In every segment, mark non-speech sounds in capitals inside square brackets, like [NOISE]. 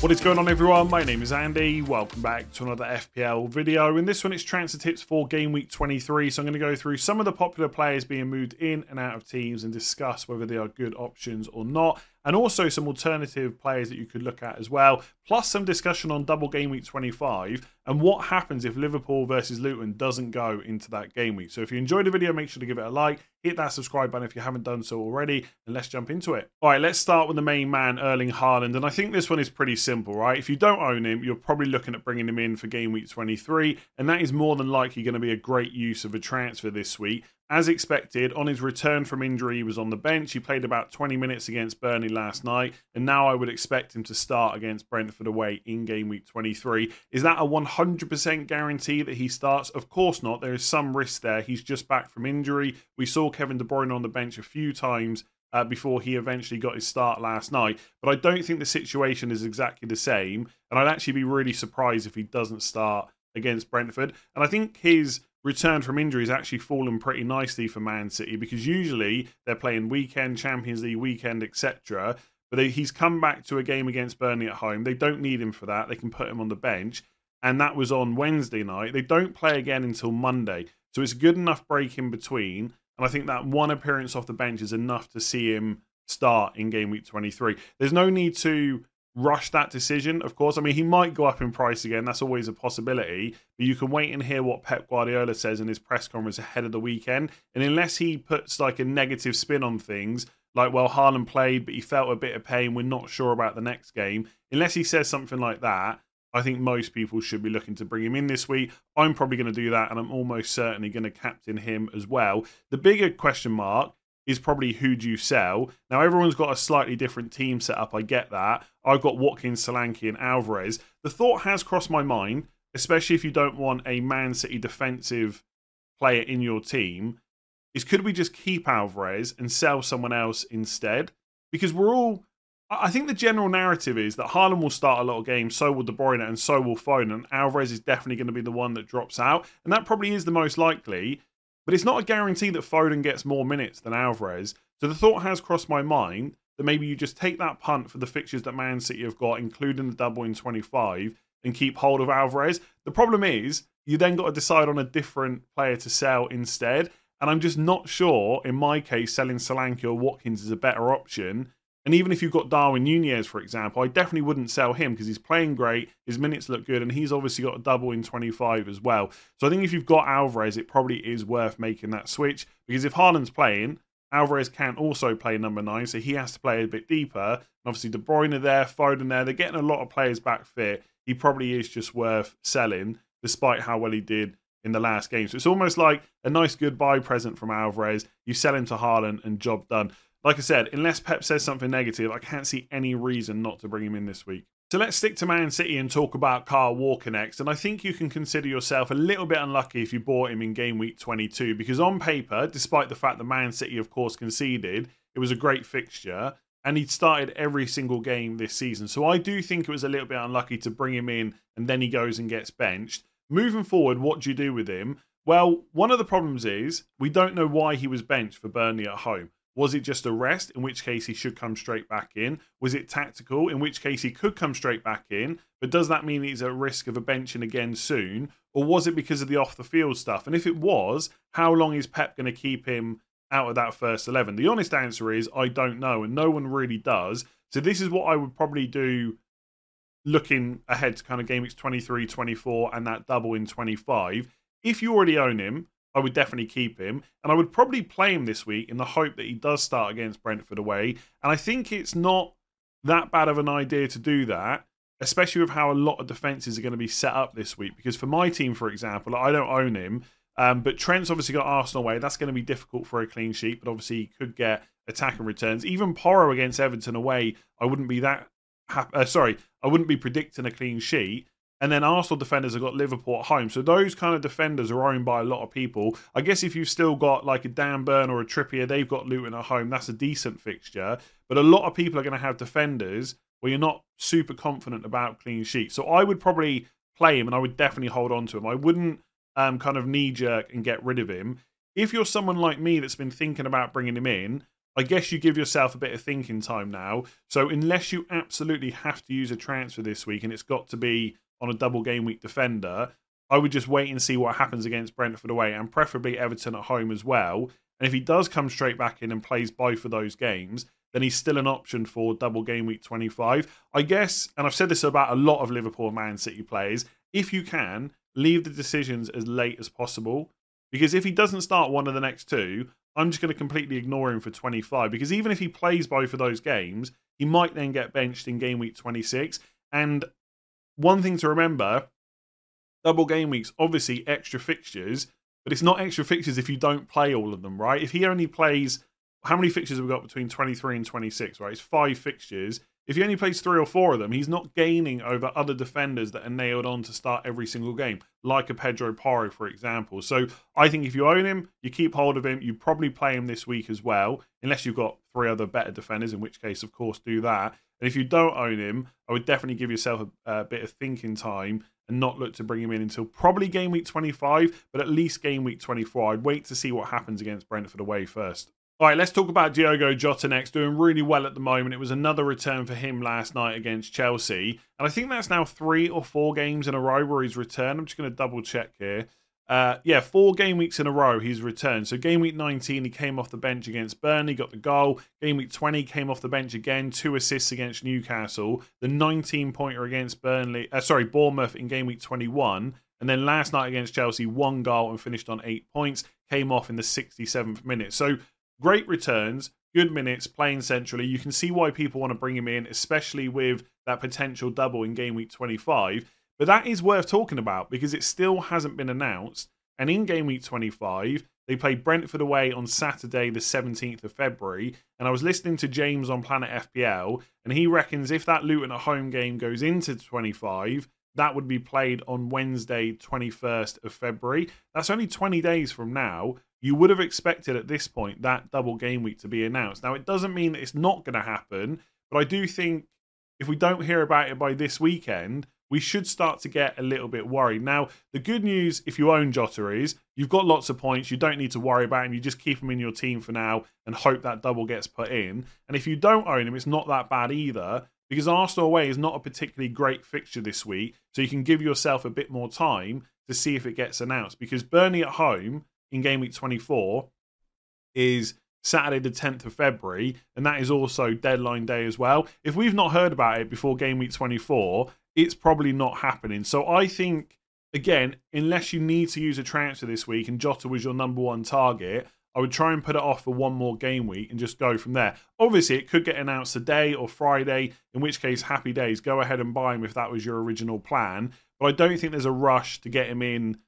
What is going on, everyone? My name is Andy. Welcome back to another FPL video. In this one, it's transfer tips for game week 23. So, I'm going to go through some of the popular players being moved in and out of teams and discuss whether they are good options or not and also some alternative players that you could look at as well, plus some discussion on double game week 25 and what happens if Liverpool versus Luton doesn't go into that game week. So if you enjoyed the video, make sure to give it a like, hit that subscribe button if you haven't done so already, and let's jump into it. All right, let's start with the main man, Erling Haaland, and I think this one is pretty simple, right? If you don't own him, you're probably looking at bringing him in for game week 23, and that is more than likely going to be a great use of a transfer this week. As expected, on his return from injury, he was on the bench. He played about 20 minutes against Burnley last night, and now I would expect him to start against Brentford away in game week 23. Is that a 100% guarantee that he starts? Of course not. There is some risk there. He's just back from injury. We saw Kevin De Bruyne on the bench a few times uh, before he eventually got his start last night. But I don't think the situation is exactly the same. And I'd actually be really surprised if he doesn't start against Brentford. And I think his return from injury has actually fallen pretty nicely for Man City because usually they're playing weekend, Champions League weekend, etc. But they, he's come back to a game against Burnley at home. They don't need him for that. They can put him on the bench. And that was on Wednesday night. They don't play again until Monday. So it's a good enough break in between. And I think that one appearance off the bench is enough to see him start in game week 23. There's no need to rush that decision, of course. I mean, he might go up in price again. That's always a possibility. But you can wait and hear what Pep Guardiola says in his press conference ahead of the weekend. And unless he puts like a negative spin on things, like, well, Haaland played, but he felt a bit of pain, we're not sure about the next game. Unless he says something like that, I think most people should be looking to bring him in this week. I'm probably going to do that, and I'm almost certainly going to captain him as well. The bigger question mark is probably who do you sell. Now, everyone's got a slightly different team set up. I get that. I've got Watkins, Solanke, and Alvarez. The thought has crossed my mind, especially if you don't want a Man City defensive player in your team, is could we just keep Alvarez and sell someone else instead? Because we're all. I think the general narrative is that Haaland will start a lot of games, so will De Bruyne, and so will Foden. And Alvarez is definitely going to be the one that drops out. And that probably is the most likely. But it's not a guarantee that Foden gets more minutes than Alvarez. So the thought has crossed my mind that maybe you just take that punt for the fixtures that Man City have got, including the double in 25, and keep hold of Alvarez. The problem is, you then got to decide on a different player to sell instead. And I'm just not sure, in my case, selling Solanke or Watkins is a better option and even if you've got Darwin Nunez, for example, I definitely wouldn't sell him because he's playing great. His minutes look good, and he's obviously got a double in 25 as well. So I think if you've got Alvarez, it probably is worth making that switch because if Haaland's playing, Alvarez can also play number nine, so he has to play a bit deeper. And obviously, De Bruyne there, Foden there, they're getting a lot of players back fit. He probably is just worth selling, despite how well he did in the last game. So it's almost like a nice goodbye present from Alvarez. You sell him to Haaland, and job done like I said, unless Pep says something negative, I can't see any reason not to bring him in this week. So let's stick to Man City and talk about Kyle Walker next. And I think you can consider yourself a little bit unlucky if you bought him in game week 22, because on paper, despite the fact that Man City, of course, conceded, it was a great fixture and he'd started every single game this season. So I do think it was a little bit unlucky to bring him in and then he goes and gets benched. Moving forward, what do you do with him? Well, one of the problems is we don't know why he was benched for Burnley at home. Was it just a rest, in which case he should come straight back in? Was it tactical, in which case he could come straight back in? But does that mean he's at risk of a benching again soon? Or was it because of the off the field stuff? And if it was, how long is Pep going to keep him out of that first 11? The honest answer is I don't know, and no one really does. So this is what I would probably do looking ahead to kind of game weeks 23, 24, and that double in 25. If you already own him, I would definitely keep him. And I would probably play him this week in the hope that he does start against Brentford away. And I think it's not that bad of an idea to do that, especially with how a lot of defences are going to be set up this week. Because for my team, for example, I don't own him. Um, but Trent's obviously got Arsenal away. That's going to be difficult for a clean sheet, but obviously he could get attacking returns. Even Porro against Everton away, I wouldn't be that. Uh, sorry, I wouldn't be predicting a clean sheet. And then Arsenal defenders have got Liverpool at home. So those kind of defenders are owned by a lot of people. I guess if you've still got like a Dan Burn or a Trippier, they've got Luton at home. That's a decent fixture. But a lot of people are going to have defenders where you're not super confident about clean sheets. So I would probably play him and I would definitely hold on to him. I wouldn't um, kind of knee jerk and get rid of him. If you're someone like me that's been thinking about bringing him in, I guess you give yourself a bit of thinking time now. So unless you absolutely have to use a transfer this week and it's got to be on a double game week defender, I would just wait and see what happens against Brentford away and preferably Everton at home as well. And if he does come straight back in and plays both of those games, then he's still an option for double game week 25. I guess, and I've said this about a lot of Liverpool and Man City players, if you can, leave the decisions as late as possible. Because if he doesn't start one of the next two, I'm just going to completely ignore him for 25. Because even if he plays both of those games, he might then get benched in game week 26. And one thing to remember double game weeks, obviously extra fixtures, but it's not extra fixtures if you don't play all of them, right? If he only plays, how many fixtures have we got between 23 and 26, right? It's five fixtures. If he only plays three or four of them, he's not gaining over other defenders that are nailed on to start every single game, like a Pedro Porro, for example. So I think if you own him, you keep hold of him. You probably play him this week as well, unless you've got three other better defenders, in which case, of course, do that. And if you don't own him, I would definitely give yourself a, a bit of thinking time and not look to bring him in until probably game week 25, but at least game week 24. I'd wait to see what happens against Brentford away first. All right, let's talk about Diogo Jota next. Doing really well at the moment. It was another return for him last night against Chelsea. And I think that's now three or four games in a row where he's returned. I'm just going to double check here. Uh, yeah, four game weeks in a row he's returned. So game week 19 he came off the bench against Burnley, got the goal. Game week 20 came off the bench again, two assists against Newcastle. The 19 pointer against Burnley, uh, sorry Bournemouth in game week 21, and then last night against Chelsea, one goal and finished on eight points. Came off in the 67th minute. So great returns, good minutes, playing centrally. You can see why people want to bring him in, especially with that potential double in game week 25. But that is worth talking about because it still hasn't been announced. And in game week 25, they play Brentford away on Saturday, the 17th of February. And I was listening to James on Planet FPL, and he reckons if that Luton at home game goes into 25, that would be played on Wednesday, 21st of February. That's only 20 days from now. You would have expected at this point that double game week to be announced. Now, it doesn't mean that it's not going to happen, but I do think if we don't hear about it by this weekend, we should start to get a little bit worried. Now, the good news if you own Jota is you've got lots of points. You don't need to worry about him. You just keep him in your team for now and hope that double gets put in. And if you don't own him, it's not that bad either because Arsenal away is not a particularly great fixture this week. So you can give yourself a bit more time to see if it gets announced because Burnley at home in game week 24 is Saturday, the 10th of February, and that is also deadline day as well. If we've not heard about it before game week 24, it's probably not happening. So I think, again, unless you need to use a transfer this week and Jota was your number one target, I would try and put it off for one more game week and just go from there. Obviously, it could get announced today or Friday, in which case, happy days. Go ahead and buy him if that was your original plan. But I don't think there's a rush to get him in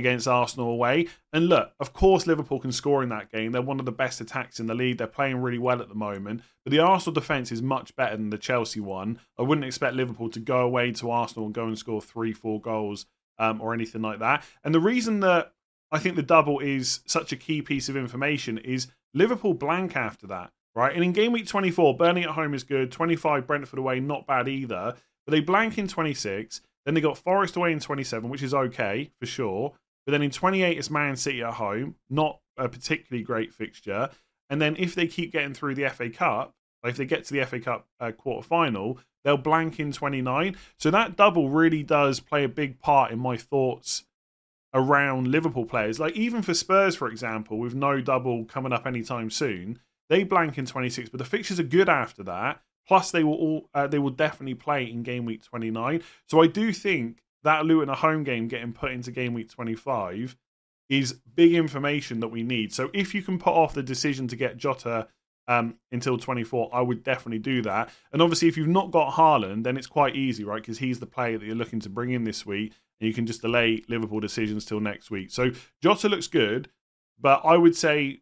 against Arsenal away. And look, of course, Liverpool can score in that game. They're one of the best attacks in the league. They're playing really well at the moment. But the Arsenal defence is much better than the Chelsea one. I wouldn't expect Liverpool to go away to Arsenal and go and score three, four goals um, or anything like that. And the reason that I think the double is such a key piece of information is Liverpool blank after that. Right, and in game week 24, Burnley at home is good. 25, Brentford away, not bad either. But they blank in 26. Then they got Forest away in 27, which is okay for sure. But then in 28, it's Man City at home, not a particularly great fixture. And then if they keep getting through the FA Cup, if they get to the FA Cup uh, quarter final, they'll blank in 29. So that double really does play a big part in my thoughts around Liverpool players. Like even for Spurs, for example, with no double coming up anytime soon, they blank in 26, but the fixtures are good after that. Plus, they will all uh, they will definitely play in game week 29. So I do think that Luton a home game getting put into game week 25 is big information that we need. So if you can put off the decision to get Jota um, until 24, I would definitely do that. And obviously, if you've not got Haaland, then it's quite easy, right? Because he's the player that you're looking to bring in this week, and you can just delay Liverpool decisions till next week. So Jota looks good, but I would say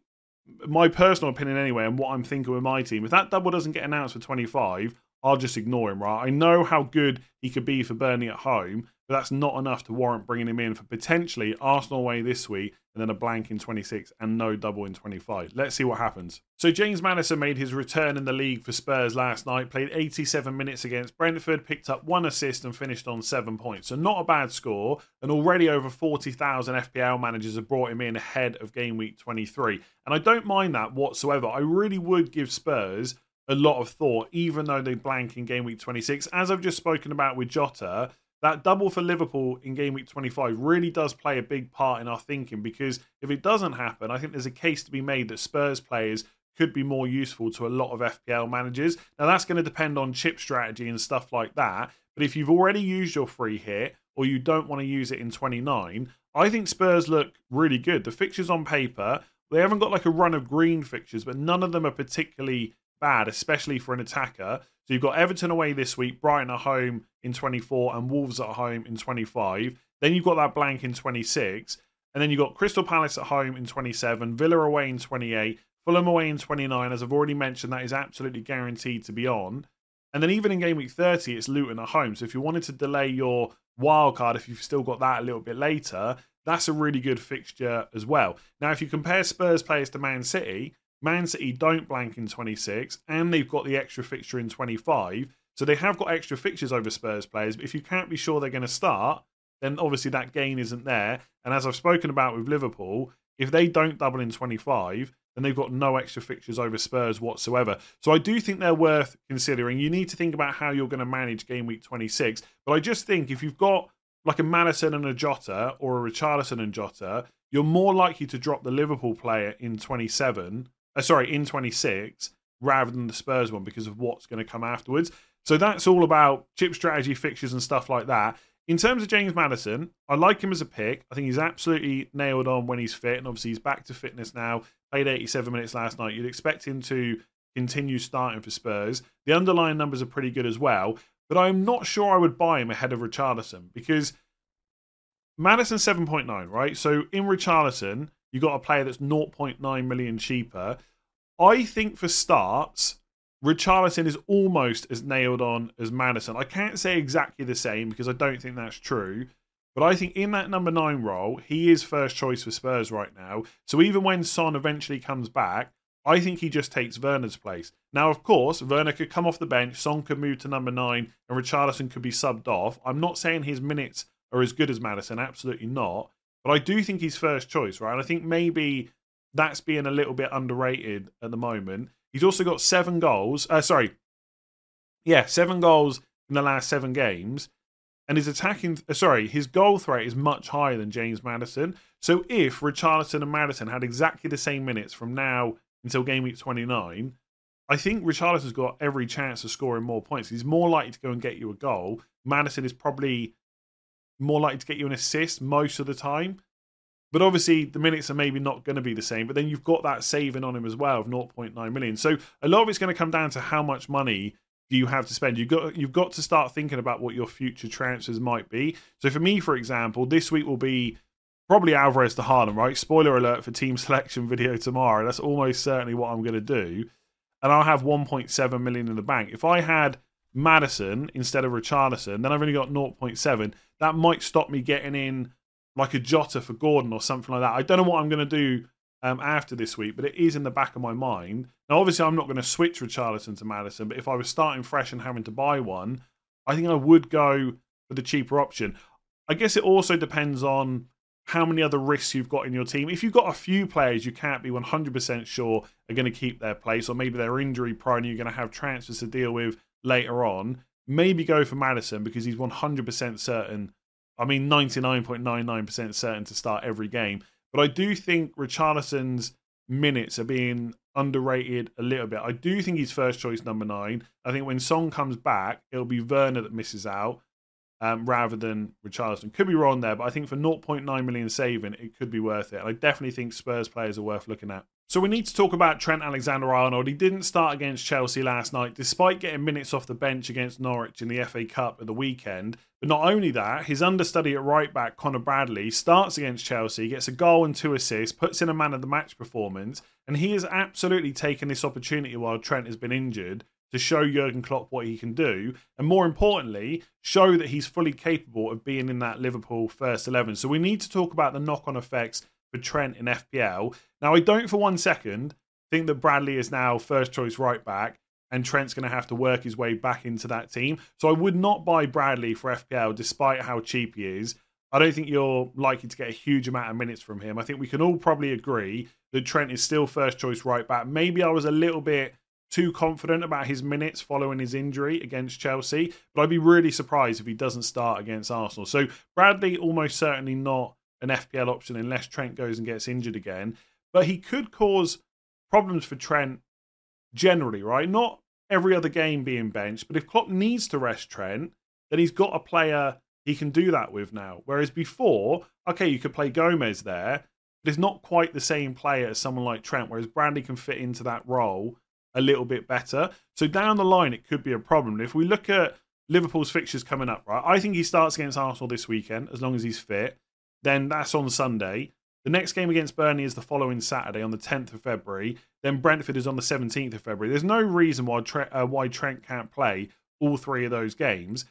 my personal opinion anyway, and what I'm thinking with my team, if that double doesn't get announced for 25, I'll just ignore him, right? I know how good he could be for Burnley at home, but that's not enough to warrant bringing him in for potentially Arsenal away this week and then a blank in 26 and no double in 25. Let's see what happens. So James Maddison made his return in the league for Spurs last night, played 87 minutes against Brentford, picked up one assist and finished on seven points. So not a bad score, and already over 40,000 FPL managers have brought him in ahead of game week 23. And I don't mind that whatsoever. I really would give Spurs a lot of thought, even though they blank in game week 26. As I've just spoken about with Jota, that double for Liverpool in game week 25 really does play a big part in our thinking because if it doesn't happen, I think there's a case to be made that Spurs players could be more useful to a lot of FPL managers. Now, that's going to depend on chip strategy and stuff like that. But if you've already used your free hit or you don't want to use it in 29, I think Spurs look really good. The fixtures on paper, they haven't got like a run of green fixtures, but none of them are particularly bad, especially for an attacker. So you've got Everton away this week, Brighton at home in 24, and Wolves at home in 25. Then you've got that blank in 26. And then you've got Crystal Palace at home in 27, Villa away in 28, Fulham away in 29. As I've already mentioned, that is absolutely guaranteed to be on. And then even in game week 30, it's Luton at home. So if you wanted to delay your wild card, if you've still got that a little bit later, that's a really good fixture as well. Now, if you compare Spurs players to Man City, Man City don't blank in 26, and they've got the extra fixture in 25. So they have got extra fixtures over Spurs players. But if you can't be sure they're going to start, then obviously that gain isn't there. And as I've spoken about with Liverpool, if they don't double in 25, then they've got no extra fixtures over Spurs whatsoever. So I do think they're worth considering. You need to think about how you're going to manage game week 26. But I just think if you've got like a Maddison and a Jota or a Richarlison and Jota, you're more likely to drop the Liverpool player in 27 uh, sorry, in 26 rather than the Spurs one because of what's going to come afterwards. So that's all about chip strategy, fixtures, and stuff like that. In terms of James Maddison, I like him as a pick. I think he's absolutely nailed on when he's fit, and obviously he's back to fitness now. Played 87 minutes last night. You'd expect him to continue starting for Spurs. The underlying numbers are pretty good as well, but I'm not sure I would buy him ahead of Richarlison because Maddison 7.9, right? So in Richarlison, you got a player that's 0.9 million cheaper. I think for starts, Richarlison is almost as nailed on as Maddison. I can't say exactly the same because I don't think that's true. But I think in that number nine role, he is first choice for Spurs right now. So even when Son eventually comes back, I think he just takes Werner's place. Now, of course, Werner could come off the bench, Son could move to number nine, and Richarlison could be subbed off. I'm not saying his minutes are as good as Maddison, absolutely not. But I do think he's first choice, right? And I think maybe that's being a little bit underrated at the moment. He's also got seven goals. Uh, sorry, yeah, seven goals in the last seven games, and his attacking. Uh, sorry, his goal threat is much higher than James Maddison. So if Richarlison and Maddison had exactly the same minutes from now until game week twenty nine, I think Richarlison's got every chance of scoring more points. He's more likely to go and get you a goal. Maddison is probably more likely to get you an assist most of the time. But obviously, the minutes are maybe not going to be the same. But then you've got that saving on him as well of 0.9 million. So a lot of it's going to come down to how much money do you have to spend. You've got you've got to start thinking about what your future transfers might be. So for me, for example, this week will be probably Alvarez to Haaland, right? Spoiler alert for team [LAUGHS] selection video tomorrow. That's almost certainly what I'm going to do. And I'll have 1.7 million in the bank. If I had Maddison instead of Richarlison, then I've only got 0.7. That might stop me getting in like a Jota for Gordon or something like that. I don't know what I'm going to do um, after this week, but it is in the back of my mind. Now, obviously, I'm not going to switch Richarlison to Maddison, but if I was starting fresh and having to buy one, I think I would go for the cheaper option. I guess it also depends on how many other risks you've got in your team. If you've got a few players you can't be 100% sure are going to keep their place, or maybe they're injury prone, and you're going to have transfers to deal with later on, maybe go for Maddison because he's 100% certain. I mean, 99.99% certain to start every game. But I do think Richarlison's minutes are being underrated a little bit. I do think he's first choice number nine. I think when Son comes back, it'll be Werner that misses out um, rather than Richarlison. Could be wrong there, but I think for 0.9 million saving, it could be worth it. And I definitely think Spurs players are worth looking at. So we need to talk about Trent Alexander-Arnold. He didn't start against Chelsea last night, despite getting minutes off the bench against Norwich in the FA Cup at the weekend. But not only that, his understudy at right back, Connor Bradley, starts against Chelsea, gets a goal and two assists, puts in a man of the match performance, and he has absolutely taken this opportunity while Trent has been injured to show Jurgen Klopp what he can do, and more importantly, show that he's fully capable of being in that Liverpool first 11. So we need to talk about the knock on effects for Trent in FPL. Now, I don't for one second think that Bradley is now first choice right back and Trent's going to have to work his way back into that team. So I would not buy Bradley for FPL despite how cheap he is. I don't think you're likely to get a huge amount of minutes from him. I think we can all probably agree that Trent is still first choice right back. Maybe I was a little bit too confident about his minutes following his injury against Chelsea, but I'd be really surprised if he doesn't start against Arsenal. So Bradley almost certainly not an FPL option unless Trent goes and gets injured again. But he could cause problems for Trent generally, right? Not every other game being benched, but if Klopp needs to rest Trent, then he's got a player he can do that with now. Whereas before, okay, you could play Gomez there, but it's not quite the same player as someone like Trent, whereas Bradley can fit into that role a little bit better. So down the line, it could be a problem. If we look at Liverpool's fixtures coming up, right, I think he starts against Arsenal this weekend as long as he's fit. Then that's on Sunday. The next game against Burnley is the following Saturday on the 10th of February. Then Brentford is on the 17th of February. There's no reason why, Trent, uh, why Trent can't play all three of those games.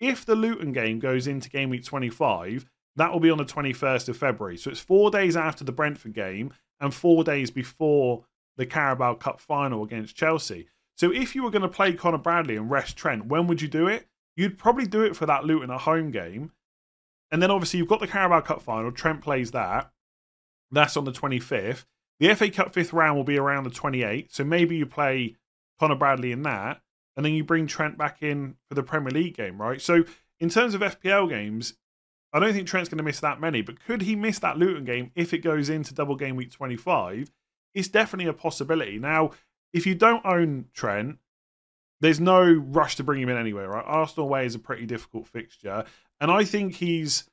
If the Luton game goes into game week 25, that will be on the 21st of February. So it's four days after the Brentford game and four days before the Carabao Cup final against Chelsea. So if you were going to play Connor Bradley and rest Trent, when would you do it? You'd probably do it for that Luton at home game. And then obviously you've got the Carabao Cup final. Trent plays that. That's on the 25th. The FA Cup fifth round will be around the 28th. So maybe you play Connor Bradley in that. And then you bring Trent back in for the Premier League game, right? So in terms of FPL games, I don't think Trent's going to miss that many. But could he miss that Luton game if it goes into double game week 25? It's definitely a possibility. Now, if you don't own Trent, there's no rush to bring him in anyway, right? Arsenal away is a pretty difficult fixture. And I think he's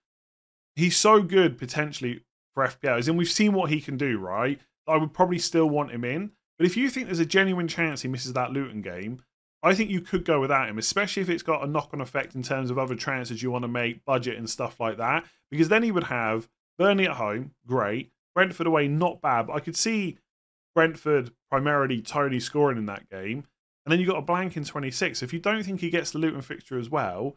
he's so good potentially for FPLs, and we've seen what he can do, right? I would probably still want him in. But if you think there's a genuine chance he misses that Luton game, I think you could go without him, especially if it's got a knock on effect in terms of other transfers you want to make, budget and stuff like that. Because then he would have Burnley at home, great. Brentford away, not bad. But I could see Brentford primarily Toney scoring in that game. And then you've got a blank in 26. If you don't think he gets the Luton fixture as well,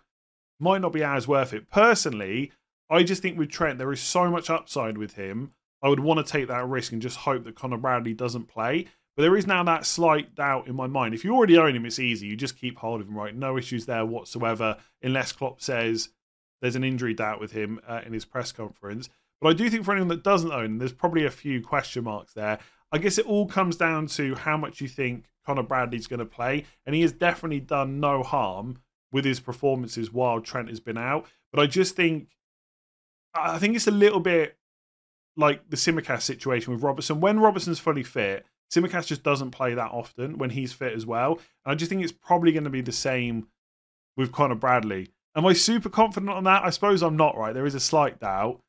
might not be as worth it. Personally, I just think with Trent, there is so much upside with him. I would want to take that risk and just hope that Connor Bradley doesn't play. But there is now that slight doubt in my mind. If you already own him, it's easy. You just keep hold of him, right? No issues there whatsoever, unless Klopp says there's an injury doubt with him uh, in his press conference. But I do think for anyone that doesn't own him, there's probably a few question marks there. I guess it all comes down to how much you think Connor Bradley's going to play. And he has definitely done no harm with his performances while Trent has been out. But I just think I think it's a little bit like the Tsimikas situation with Robertson. When Robertson's fully fit, Tsimikas just doesn't play that often when he's fit as well. And I just think it's probably going to be the same with Connor Bradley. Am I super confident on that? I suppose I'm not, right? There is a slight doubt.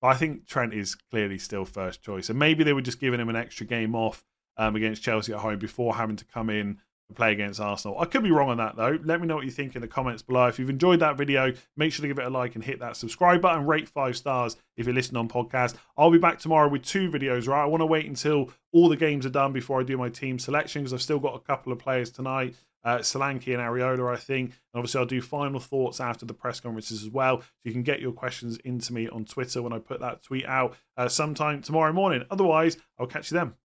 But I think Trent is clearly still first choice. And maybe they were just giving him an extra game off um, against Chelsea at home before having to come in play against Arsenal. I could be wrong on that though. Let me know what you think in the comments below. If you've enjoyed that video, make sure to give it a like and hit that subscribe button. Rate five stars if you're listening on podcast. I'll be back tomorrow with two videos. Right, I want to wait until all the games are done before I do my team selection because I've still got a couple of players tonight. Uh, Solanke and Areola, I think. And obviously, I'll do final thoughts after the press conferences as well. So you can get your questions into me on Twitter when I put that tweet out uh, sometime tomorrow morning. Otherwise, I'll catch you then.